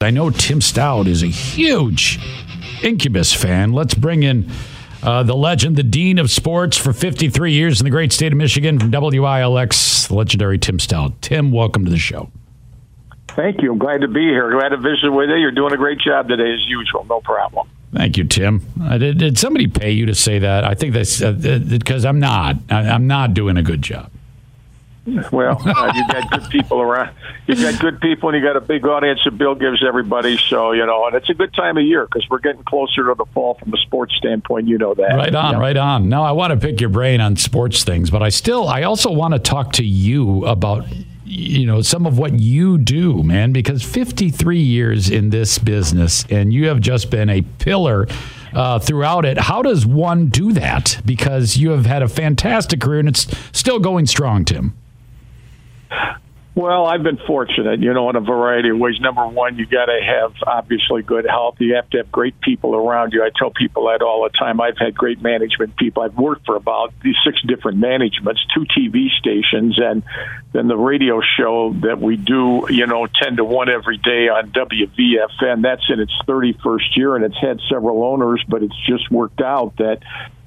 I know Tim Staudt is a huge Incubus fan. Let's bring in uh, the legend, the dean of sports for 53 years in the great state of Michigan from WILX, the legendary Tim Staudt. Tim, welcome to the show. Thank you. I'm glad to be here. Glad to visit with you. You're doing a great job today, as usual. No problem. Thank you, Tim. Uh, did, did, somebody pay you to say that? I think that's because uh, I'm not. I, I'm not doing a good job. Well, uh, you got good people around. You got good people, and you got a big audience that Bill gives everybody. So you know, and it's a good time of year because we're getting closer to the fall from a sports standpoint. You know that. Right on, right on. Now I want to pick your brain on sports things, but I still, I also want to talk to you about you know some of what you do man because 53 years in this business and you have just been a pillar uh, throughout it how does one do that because you have had a fantastic career and it's still going strong tim well, I've been fortunate, you know, in a variety of ways. Number one, you got to have obviously good health. You have to have great people around you. I tell people that all the time. I've had great management people. I've worked for about these six different managements, two TV stations, and then the radio show that we do, you know, 10 to 1 every day on WVFN. That's in its 31st year, and it's had several owners, but it's just worked out that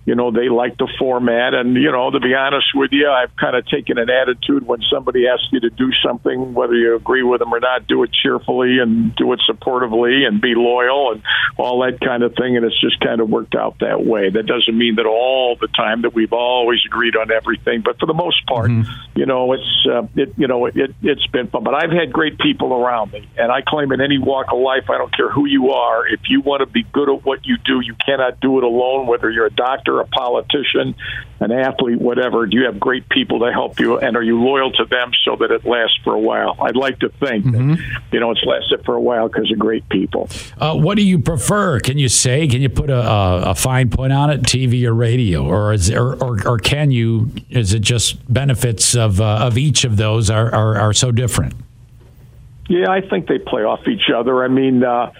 you know they like the format. And you know to be honest with you i've kind of taken an attitude when somebody asks you to do something whether you agree with them or not do it cheerfully and do it supportively and be loyal and all that kind of thing. And it's just kind of worked out that way. That doesn't mean that all the time that we've always agreed on everything but for the most part mm-hmm. you know it's uh, it you know it, it it's been fun. But i've had great people around me and i claim in any walk of life i don't care who you are if you want to be good at what you do you cannot do it alone whether you're a doctor a politician, an athlete, whatever, do you have great people to help you, and are you loyal to them so that it lasts for a while? I'd like to think mm-hmm. that, you know it's lasted for a while because of great people. Uh, what do you prefer? Can you say? Can you put a, a, a fine point on it? TV or radio, or is or, or, or can you? Is it just benefits of uh, of each of those are, are are so different? Yeah, I think they play off each other. I mean. Uh,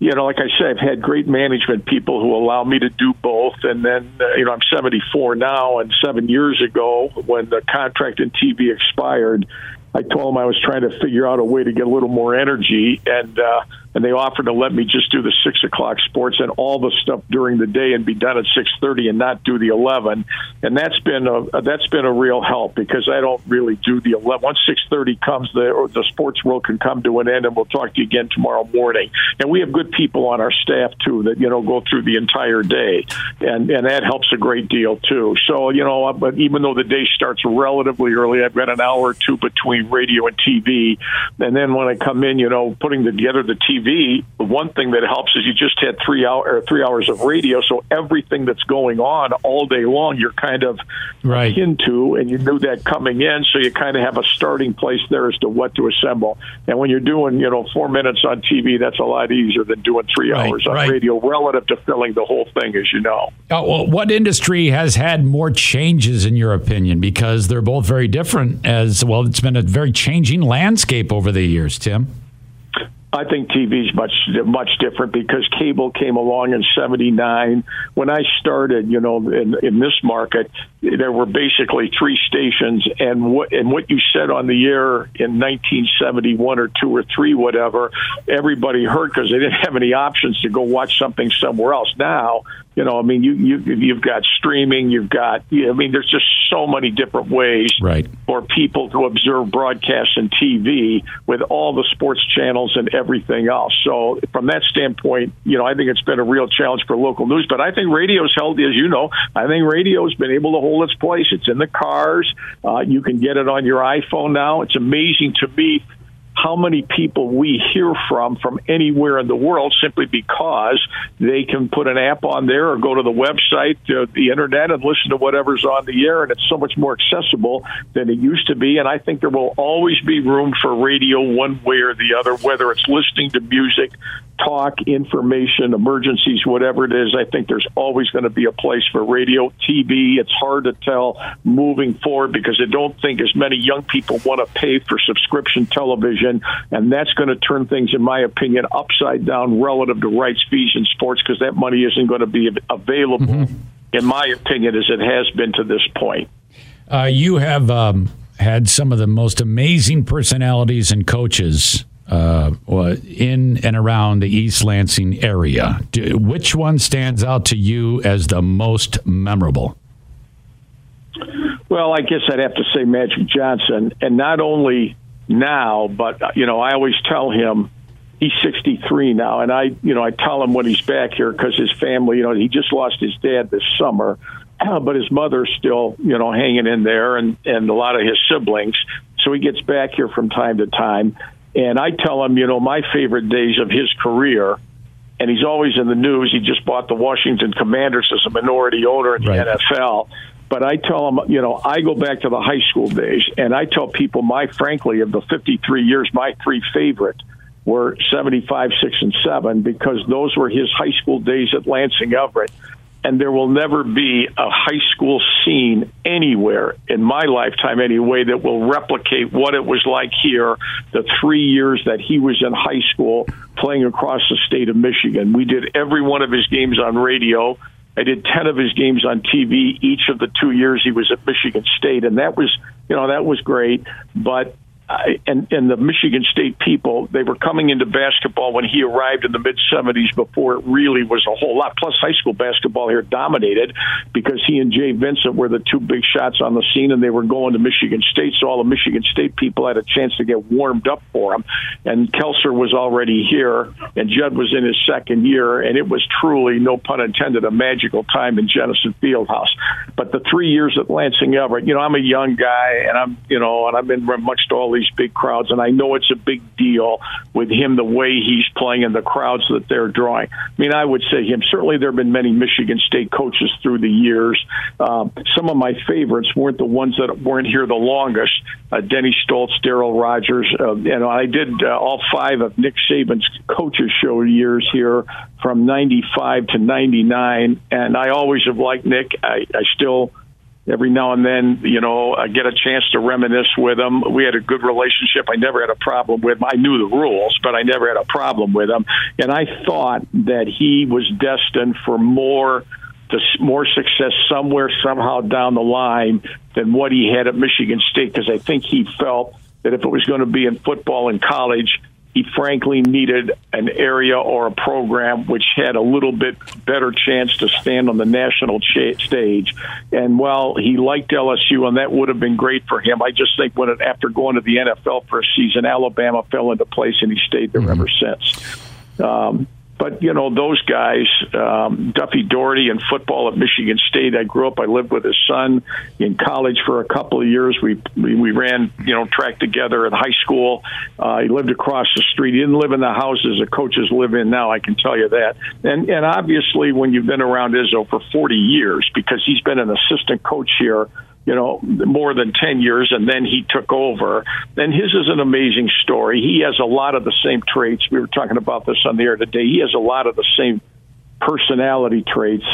you know, like I said, I've had great management people who allow me to do both. And then, uh, you know, I'm 74 now, and seven years ago, when the contract in TV expired, I told them I was trying to figure out a way to get a little more energy, and uh, and they offered to let me just do the six o'clock sports and all the stuff during the day and be done at six thirty and not do the eleven. And that's been a that's been a real help because I don't really do the eleven. Once six thirty comes, the the sports world can come to an end, and we'll talk to you again tomorrow morning. And we have good people on our staff too that you know go through the entire day, and and that helps a great deal too. So you know, uh, but even though the day starts relatively early, I've got an hour or two between radio and TV, and then when I come in, you know, putting together the TV TV, one thing that helps is you just had three hour three hours of radio, so everything that's going on all day long, you're kind of right. into, and you knew that coming in, so you kind of have a starting place there as to what to assemble. And when you're doing, you know, four minutes on TV, that's a lot easier than doing three right, hours on right. radio, relative to filling the whole thing, as you know. Oh, well, what industry has had more changes, in your opinion? Because they're both very different. As well, it's been a very changing landscape over the years, Tim. I think TV is much much different because cable came along in '79. When I started, you know, in, in this market, there were basically three stations, and what and what you said on the air in 1971 or two or three, whatever, everybody heard because they didn't have any options to go watch something somewhere else. Now you know, I mean, you you you've got streaming, you've got, I mean, there's just so many different ways right. for people to observe broadcasts and TV with all the sports channels and everything else. So from that standpoint, you know, I think it's been a real challenge for local news. But I think radio's held, as you know, I think radio's been able to hold its place. It's in the cars. Uh, you can get it on your iPhone now. It's amazing to me how many people we hear from from anywhere in the world simply because they can put an app on there or go to the website, uh, the internet, and listen to whatever's on the air. And it's so much more accessible than it used to be. And I think there will always be room for radio one way or the other, whether it's listening to music, talk, information, emergencies, whatever it is. I think there's always going to be a place for radio, TV. It's hard to tell moving forward because I don't think as many young people want to pay for subscription television, and that's going to turn things, in my opinion, upside down relative to rights fees in sports because that money isn't going to be available, mm-hmm. in my opinion, as it has been to this point. Uh, you have um, had some of the most amazing personalities and coaches uh, in and around the East Lansing area. Do, which one stands out to you as the most memorable? Well, I guess I'd have to say Magic Johnson, and not only now, but you know, I always tell him he's 63 now, and I, you know, I tell him when he's back here because his family, you know, he just lost his dad this summer, but his mother's still, you know, hanging in there, and and a lot of his siblings. So he gets back here from time to time, and I tell him, you know, my favorite days of his career. And he's always in the news. He just bought the Washington Commanders as a minority owner in the right. NFL. But I tell him, you know, I go back to the high school days, and I tell people, my frankly, of the 53 years, my three favorite were 75, 6, and 7 because those were his high school days at Lansing Everett. And there will never be a high school scene anywhere in my lifetime, anyway, that will replicate what it was like here the three years that he was in high school playing across the state of Michigan. We did every one of his games on radio. I did 10 of his games on TV each of the two years he was at Michigan State. And that was, you know, that was great. But and and the Michigan State people they were coming into basketball when he arrived in the mid 70s before it really was a whole lot. Plus, high school basketball here dominated because he and Jay Vincent were the two big shots on the scene, and they were going to Michigan State, so all the Michigan State people had a chance to get warmed up for him. And Kelser was already here, and Jud was in his second year, and it was truly, no pun intended, a magical time in Jenison Fieldhouse. But the three years at Lansing Everett, you know, I'm a young guy, and I'm you know, and I've been much to all these these big crowds, and I know it's a big deal with him the way he's playing and the crowds that they're drawing. I mean, I would say him. Certainly, there have been many Michigan State coaches through the years. Um, some of my favorites weren't the ones that weren't here the longest. Uh, Denny Stolz, Darryl Rogers, uh, and I did uh, all five of Nick Saban's coaches show years here from '95 to '99, and I always have liked Nick. I, I still every now and then, you know, I get a chance to reminisce with him. We had a good relationship. I never had a problem with him. I knew the rules, but I never had a problem with him. And I thought that he was destined for more to more success somewhere somehow down the line than what he had at Michigan State because I think he felt that if it was going to be in football in college, he frankly needed an area or a program which had a little bit better chance to stand on the national cha- stage. And while he liked LSU, and that would have been great for him, I just think when it, after going to the NFL for a season, Alabama fell into place, and he stayed there mm-hmm. ever since. Um, but you know those guys, um, Duffy Daugherty in football at Michigan State. I grew up. I lived with his son in college for a couple of years. We we, we ran you know track together at high school. Uh, he lived across the street. He didn't live in the houses the coaches live in now. I can tell you that. And and obviously when you've been around Izzo for 40 years, because he's been an assistant coach here you know, more than 10 years, and then he took over. And his is an amazing story. He has a lot of the same traits. We were talking about this on the air today. He has a lot of the same personality traits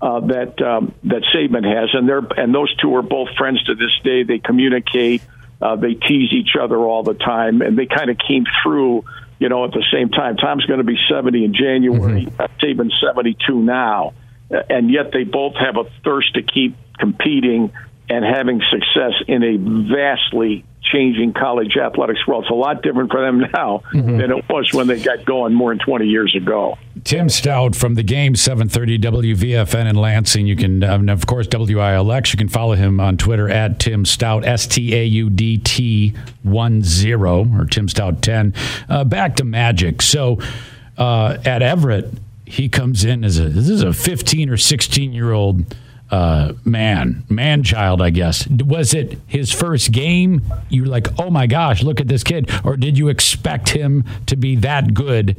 uh, that um, that Saban has, and they're and those two are both friends to this day. They communicate, uh, they tease each other all the time, and they kind of came through. You know, at the same time, Tom's going to be 70 in January. Mm-hmm. Saban's 72 now, and yet they both have a thirst to keep competing and having success in a vastly changing college athletics world. It's a lot different for them now mm-hmm. than it was when they got going more than 20 years ago. Tim Staudt from the game 730 WVFN in Lansing. You can, um, of course, WILX. You can follow him on Twitter at Tim Staudt, S T A U D T 1 0 or Tim Staudt 10. Uh, back to Magic. So uh, at Everett, he comes in as a, this is a 15 or 16 year old uh, man, man child, I guess. Was it his first game? You're like, oh my gosh, look at this kid. Or did you expect him to be that good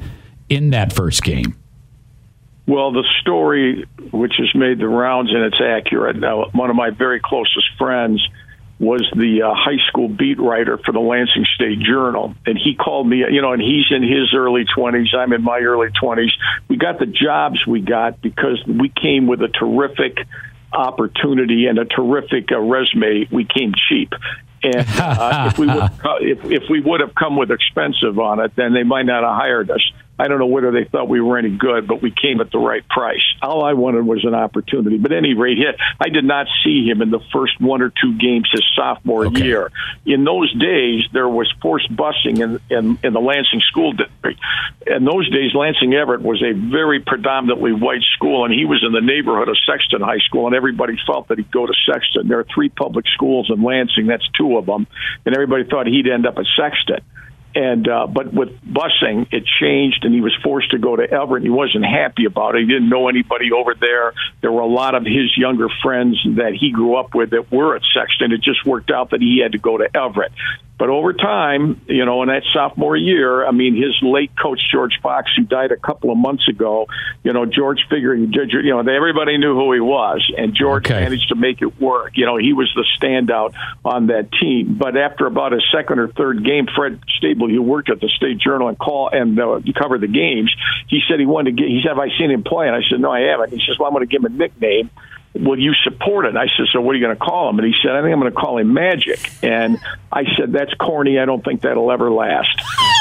in that first game? Well, the story, which has made the rounds and it's accurate. Now, one of my very closest friends was the uh, high school beat writer for the Lansing State Journal, and he called me. You know, and he's in his early twenties. I'm in my early twenties. We got the jobs we got because we came with a terrific opportunity and a terrific uh, resume, we came cheap. And uh, if we would if, if we would have come with expensive on it, then they might not have hired us. I don't know whether they thought we were any good, but we came at the right price. All I wanted was an opportunity. But at any rate, hit I did not see him in the first one or two games his sophomore okay. year. In those days, there was forced busing in, in, in the Lansing school district. In those days, Lansing Everett was a very predominantly white school, and he was in the neighborhood of Sexton High School, and everybody felt that he'd go to Sexton. There are three public schools in Lansing. That's two of them, and everybody thought he'd end up at Sexton. And uh, but with busing, it changed, and he was forced to go to Everett. He wasn't happy about it. He didn't know anybody over there. There were a lot of his younger friends that he grew up with that were at Sexton. It just worked out that he had to go to Everett. But over time, you know, in that sophomore year, I mean, his late coach George Fox, who died a couple of months ago, you know, George figured, you know, everybody knew who he was, and George okay. managed to make it work. You know, he was the standout on that team. But after about a second or third game, Fred Stabley, who worked at the State Journal and call and uh, covered the games, he said he wanted to get. He said, "Have I seen him play?" And I said, "No, I haven't." He says, "Well, I'm going to give him a nickname." Will you support it? I said, so what are you going to call him? And he said, I think I'm going to call him Magic. And I said, that's corny. I don't think that'll ever last.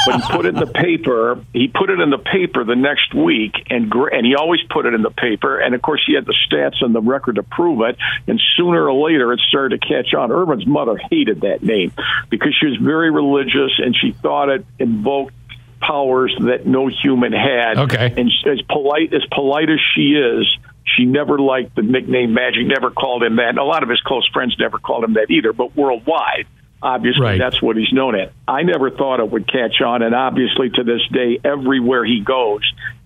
But he put it in the paper. He put it in the paper the next week, and and he always put it in the paper. And of course, he had the stats and the record to prove it. And sooner or later, it started to catch on. Earvin's mother hated that name because she was very religious, and she thought it invoked powers that no human had. Okay. And as polite as polite as she is, she never liked the nickname Magic, never called him that. A lot of his close friends never called him that either, but worldwide, obviously right. that's what he's known at. I never thought it would catch on, and obviously to this day, everywhere he goes,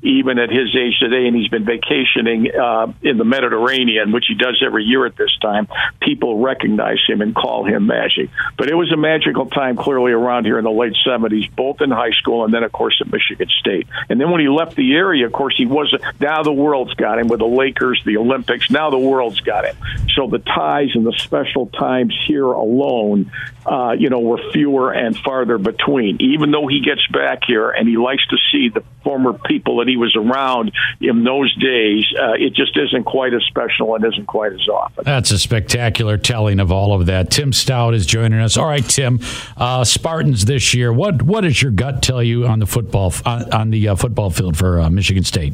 even at his age today, and he's been vacationing uh, in the Mediterranean, which he does every year at this time. People recognize him and call him Magic. But it was a magical time, clearly around here in the late '70s, both in high school and then, of course, at Michigan State. And then when he left the area, of course, he wasn't. Now the world's got him with the Lakers, the Olympics. Now the world's got him. So the ties and the special times here alone, uh, you know, were fewer and farther between. Even though he gets back here and he likes to see the former people that he was around in those days, uh, it just isn't quite as special and isn't quite as often. That's a spectacular telling of all of that. Tim Staudt is joining us. All right, Tim, uh, Spartans this year. What what does your gut tell you on the football on, on the uh, football field for uh, Michigan State?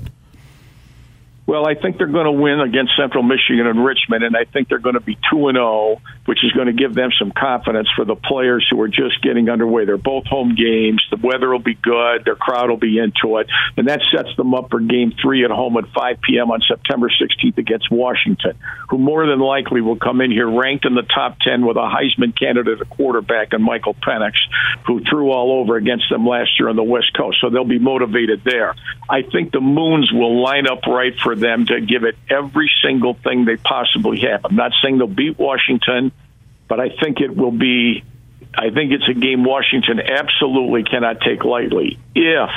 Well, I think they're going to win against Central Michigan and Richmond, and I think they're going to be 2 and 0, which is going to give them some confidence for the players who are just getting underway. They're both home games. The weather will be good. Their crowd will be into it. And that sets them up for game three at home at 5 p.m. on September 16th against Washington, who more than likely will come in here ranked in the top 10 with a Heisman candidate a quarterback and Michael Penix, who threw all over against them last year on the West Coast. So they'll be motivated there. I think the Moons will line up right for for them to give it every single thing they possibly have. I'm not saying they'll beat Washington, but I think it will be. I think it's a game Washington absolutely cannot take lightly. If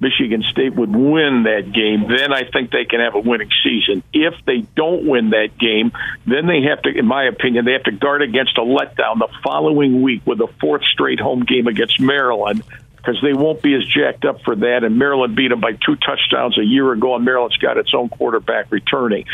Michigan State would win that game, then I think they can have a winning season. If they don't win that game, then they have to, in my opinion, they have to guard against a letdown the following week with a fourth straight home game against Maryland because they won't be as jacked up for that. And Maryland beat them by two touchdowns a year ago, and Maryland's got its own quarterback returning.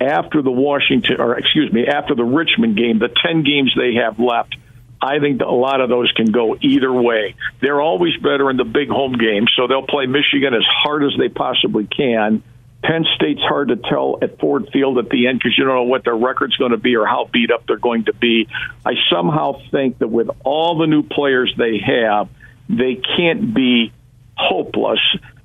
After the Washington, or excuse me, after the Richmond game, the 10 games they have left, I think a lot of those can go either way. They're always better in the big home games, so they'll play Michigan as hard as they possibly can. Penn State's hard to tell at Ford Field at the end because you don't know what their record's going to be or how beat up they're going to be. I somehow think that with all the new players they have, they can't be hopeless.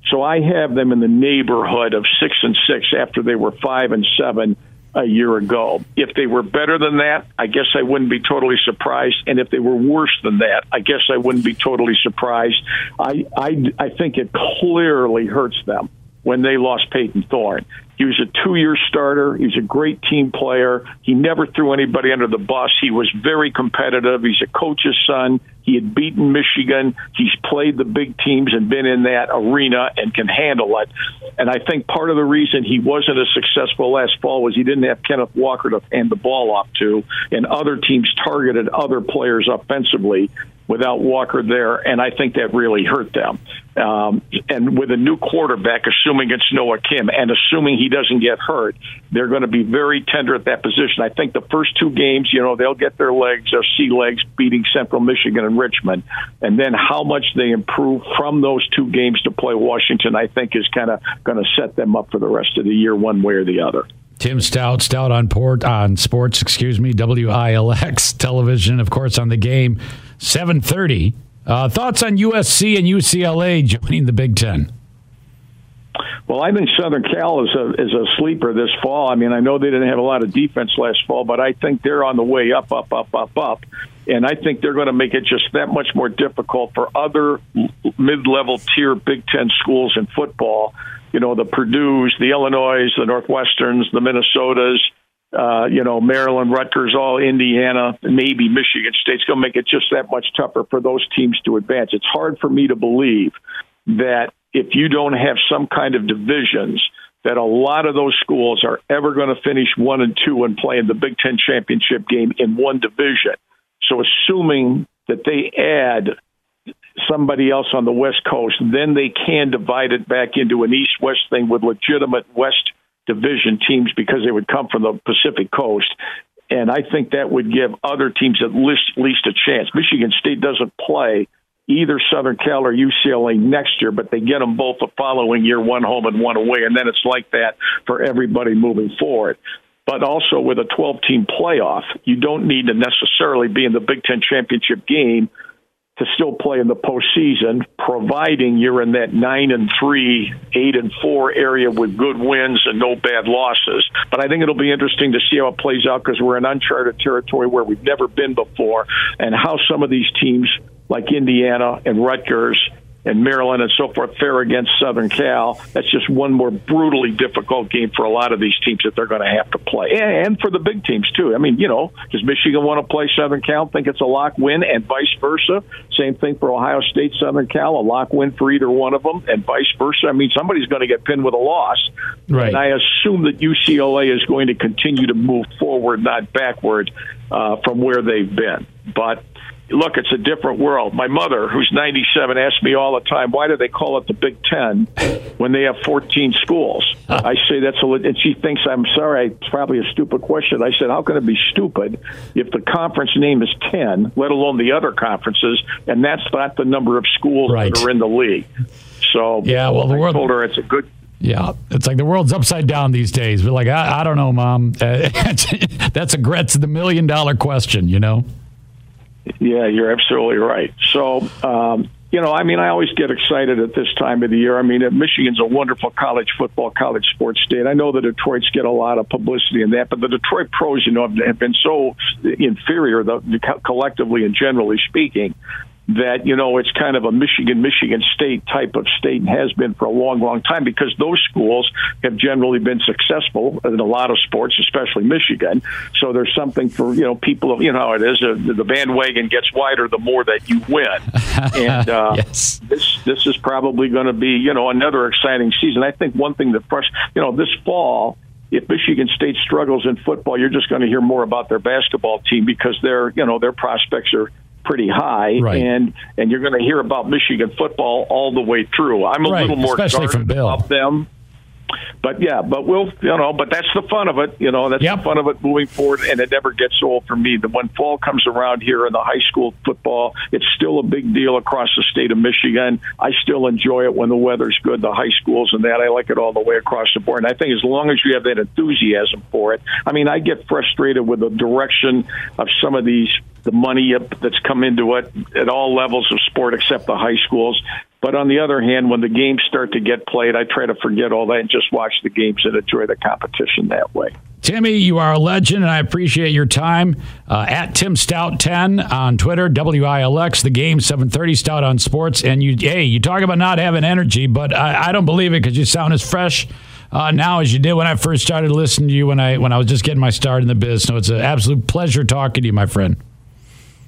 So I have them in the neighborhood of six and six after they were five and seven a year ago. If they were better than that, I guess I wouldn't be totally surprised. And if they were worse than that, I guess I wouldn't be totally surprised. I I, I think it clearly hurts them when they lost Payton Thorne. He was a two year starter. He was a great team player. He never threw anybody under the bus. He was very competitive. He's a coach's son. He had beaten Michigan. He's played the big teams and been in that arena and can handle it. And I think part of the reason he wasn't as successful last fall was he didn't have Kenneth Walker to hand the ball off to, and other teams targeted other players offensively without Walker there, and I think that really hurt them. Um, and with a new quarterback, assuming it's Noah Kim, and assuming he doesn't get hurt, they're going to be very tender at that position. I think the first two games, you know, they'll get their legs, their sea legs beating Central Michigan and Richmond. And then how much they improve from those two games to play Washington, I think is kind of going to set them up for the rest of the year, one way or the other. Tim Staudt, Staudt on port on sports, excuse me, WILX television, of course, on the game, seven thirty. Uh, thoughts on USC and UCLA joining the Big Ten? Well, I think Southern Cal is a is a sleeper this fall. I mean, I know they didn't have a lot of defense last fall, but I think they're on the way up, up, up, up, up, and I think they're going to make it just that much more difficult for other mid level tier Big Ten schools in football. You know, the Purdue's, the Illinois, the Northwesterns, the Minnesotas. Uh, you know, Maryland, Rutgers, all Indiana, maybe Michigan State's going to make it just that much tougher for those teams to advance. It's hard for me to believe that if you don't have some kind of divisions, that a lot of those schools are ever going to finish one and two and play in the Big Ten championship game in one division. So, assuming that they add somebody else on the West Coast, then they can divide it back into an East West thing with legitimate West Division teams because they would come from the Pacific Coast. And I think that would give other teams at least, least a chance. Michigan State doesn't play either Southern Cal or UCLA next year, but they get them both the following year, one home and one away, and then it's like that for everybody moving forward. But also with a 12 team playoff, you don't need to necessarily be in the Big Ten championship game to still play in the postseason, providing you're in that nine and three, eight and four area with good wins and no bad losses. But I think it'll be interesting to see how it plays out because we're in uncharted territory where we've never been before, and how some of these teams like Indiana and Rutgers and Maryland and so forth fare against Southern Cal. That's just one more brutally difficult game for a lot of these teams that they're going to have to play, and for the big teams too. I mean, you know, does Michigan want to play Southern Cal? Think it's a lock win, and vice versa. Same thing for Ohio State, Southern Cal, a lock win for either one of them, and vice versa. I mean, somebody's going to get pinned with a loss, right? And I assume that UCLA is going to continue to move forward, not backward, uh, from where they've been, but look, it's a different world. My mother, who's 97, asks me all the time, why do they call it the Big Ten when they have 14 schools? I say that's a, and she thinks I'm sorry. It's probably a stupid question. I said, how can it be stupid if the conference name is 10, let alone the other conferences, and that's not the number of schools right. that are in the league. So yeah, well, the world I told her it's a good yeah, it's like the world's upside down these days. We're like, I, I don't know, mom. that's a that's the million dollar question, you know. Yeah, you're absolutely right. So, um, you know, I mean, I always get excited at this time of the year. I mean, Michigan's a wonderful college football, college sports state. I know the Detroit's get a lot of publicity in that, but the Detroit pros, you know, have been so inferior, collectively and generally speaking, that you know it's kind of a Michigan Michigan State type of state and has been for a long long time because those schools have generally been successful in a lot of sports especially Michigan. So there's something for you know people you know how it is uh, the bandwagon gets wider the more that you win. And uh, yes. this this is probably going to be you know another exciting season. I think one thing that fresh you know this fall if Michigan State struggles in football, you're just going to hear more about their basketball team because their you know their prospects are pretty high, right. and and you're going to hear about Michigan football all the way through. I'm a right. little more Especially from Bill. about them but yeah, but we'll, you know, but that's the fun of it. You know, that's yep. the fun of it moving forward, and it never gets old for me. That when fall comes around here in the high school football, it's still a big deal across the state of Michigan. I still enjoy it when the weather's good, the high schools and that. I like it all the way across the board. And I think as long as you have that enthusiasm for it, I mean, I get frustrated with the direction of some of these the money that's come into it at all levels of sport except the high schools. But on the other hand, when the games start to get played, I try to forget all that and just watch the games and enjoy the competition that way. Timmy, you are a legend, and I appreciate your time. Uh, at Tim Staudt 10 on Twitter, WILX, the game 730 Staudt on Sports. And you, hey, you talk about not having energy, but I, I don't believe it because you sound as fresh uh, now as you did when I first started listening to you when I when I was just getting my start in the biz. So it's an absolute pleasure talking to you, my friend.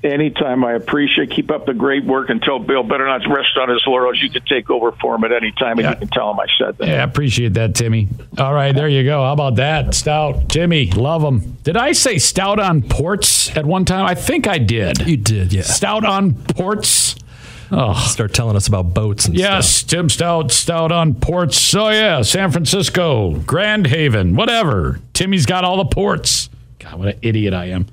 Anytime, I appreciate. Keep up the great work. And tell Bill better not rest on his laurels. You can take over for him at any time, and yeah. you can tell him I said that. Yeah, I appreciate that, Timmy. All right, there you go. How about that, Staudt, Timmy? Love him. Did I say Staudt on ports at one time? I think I did. You did, yeah. Staudt on ports. Oh. Start telling us about boats and yes, stuff. Tim Staudt, Staudt on ports. Oh, yeah, San Francisco, Grand Haven, whatever. Timmy's got all the ports. God, what an idiot I am.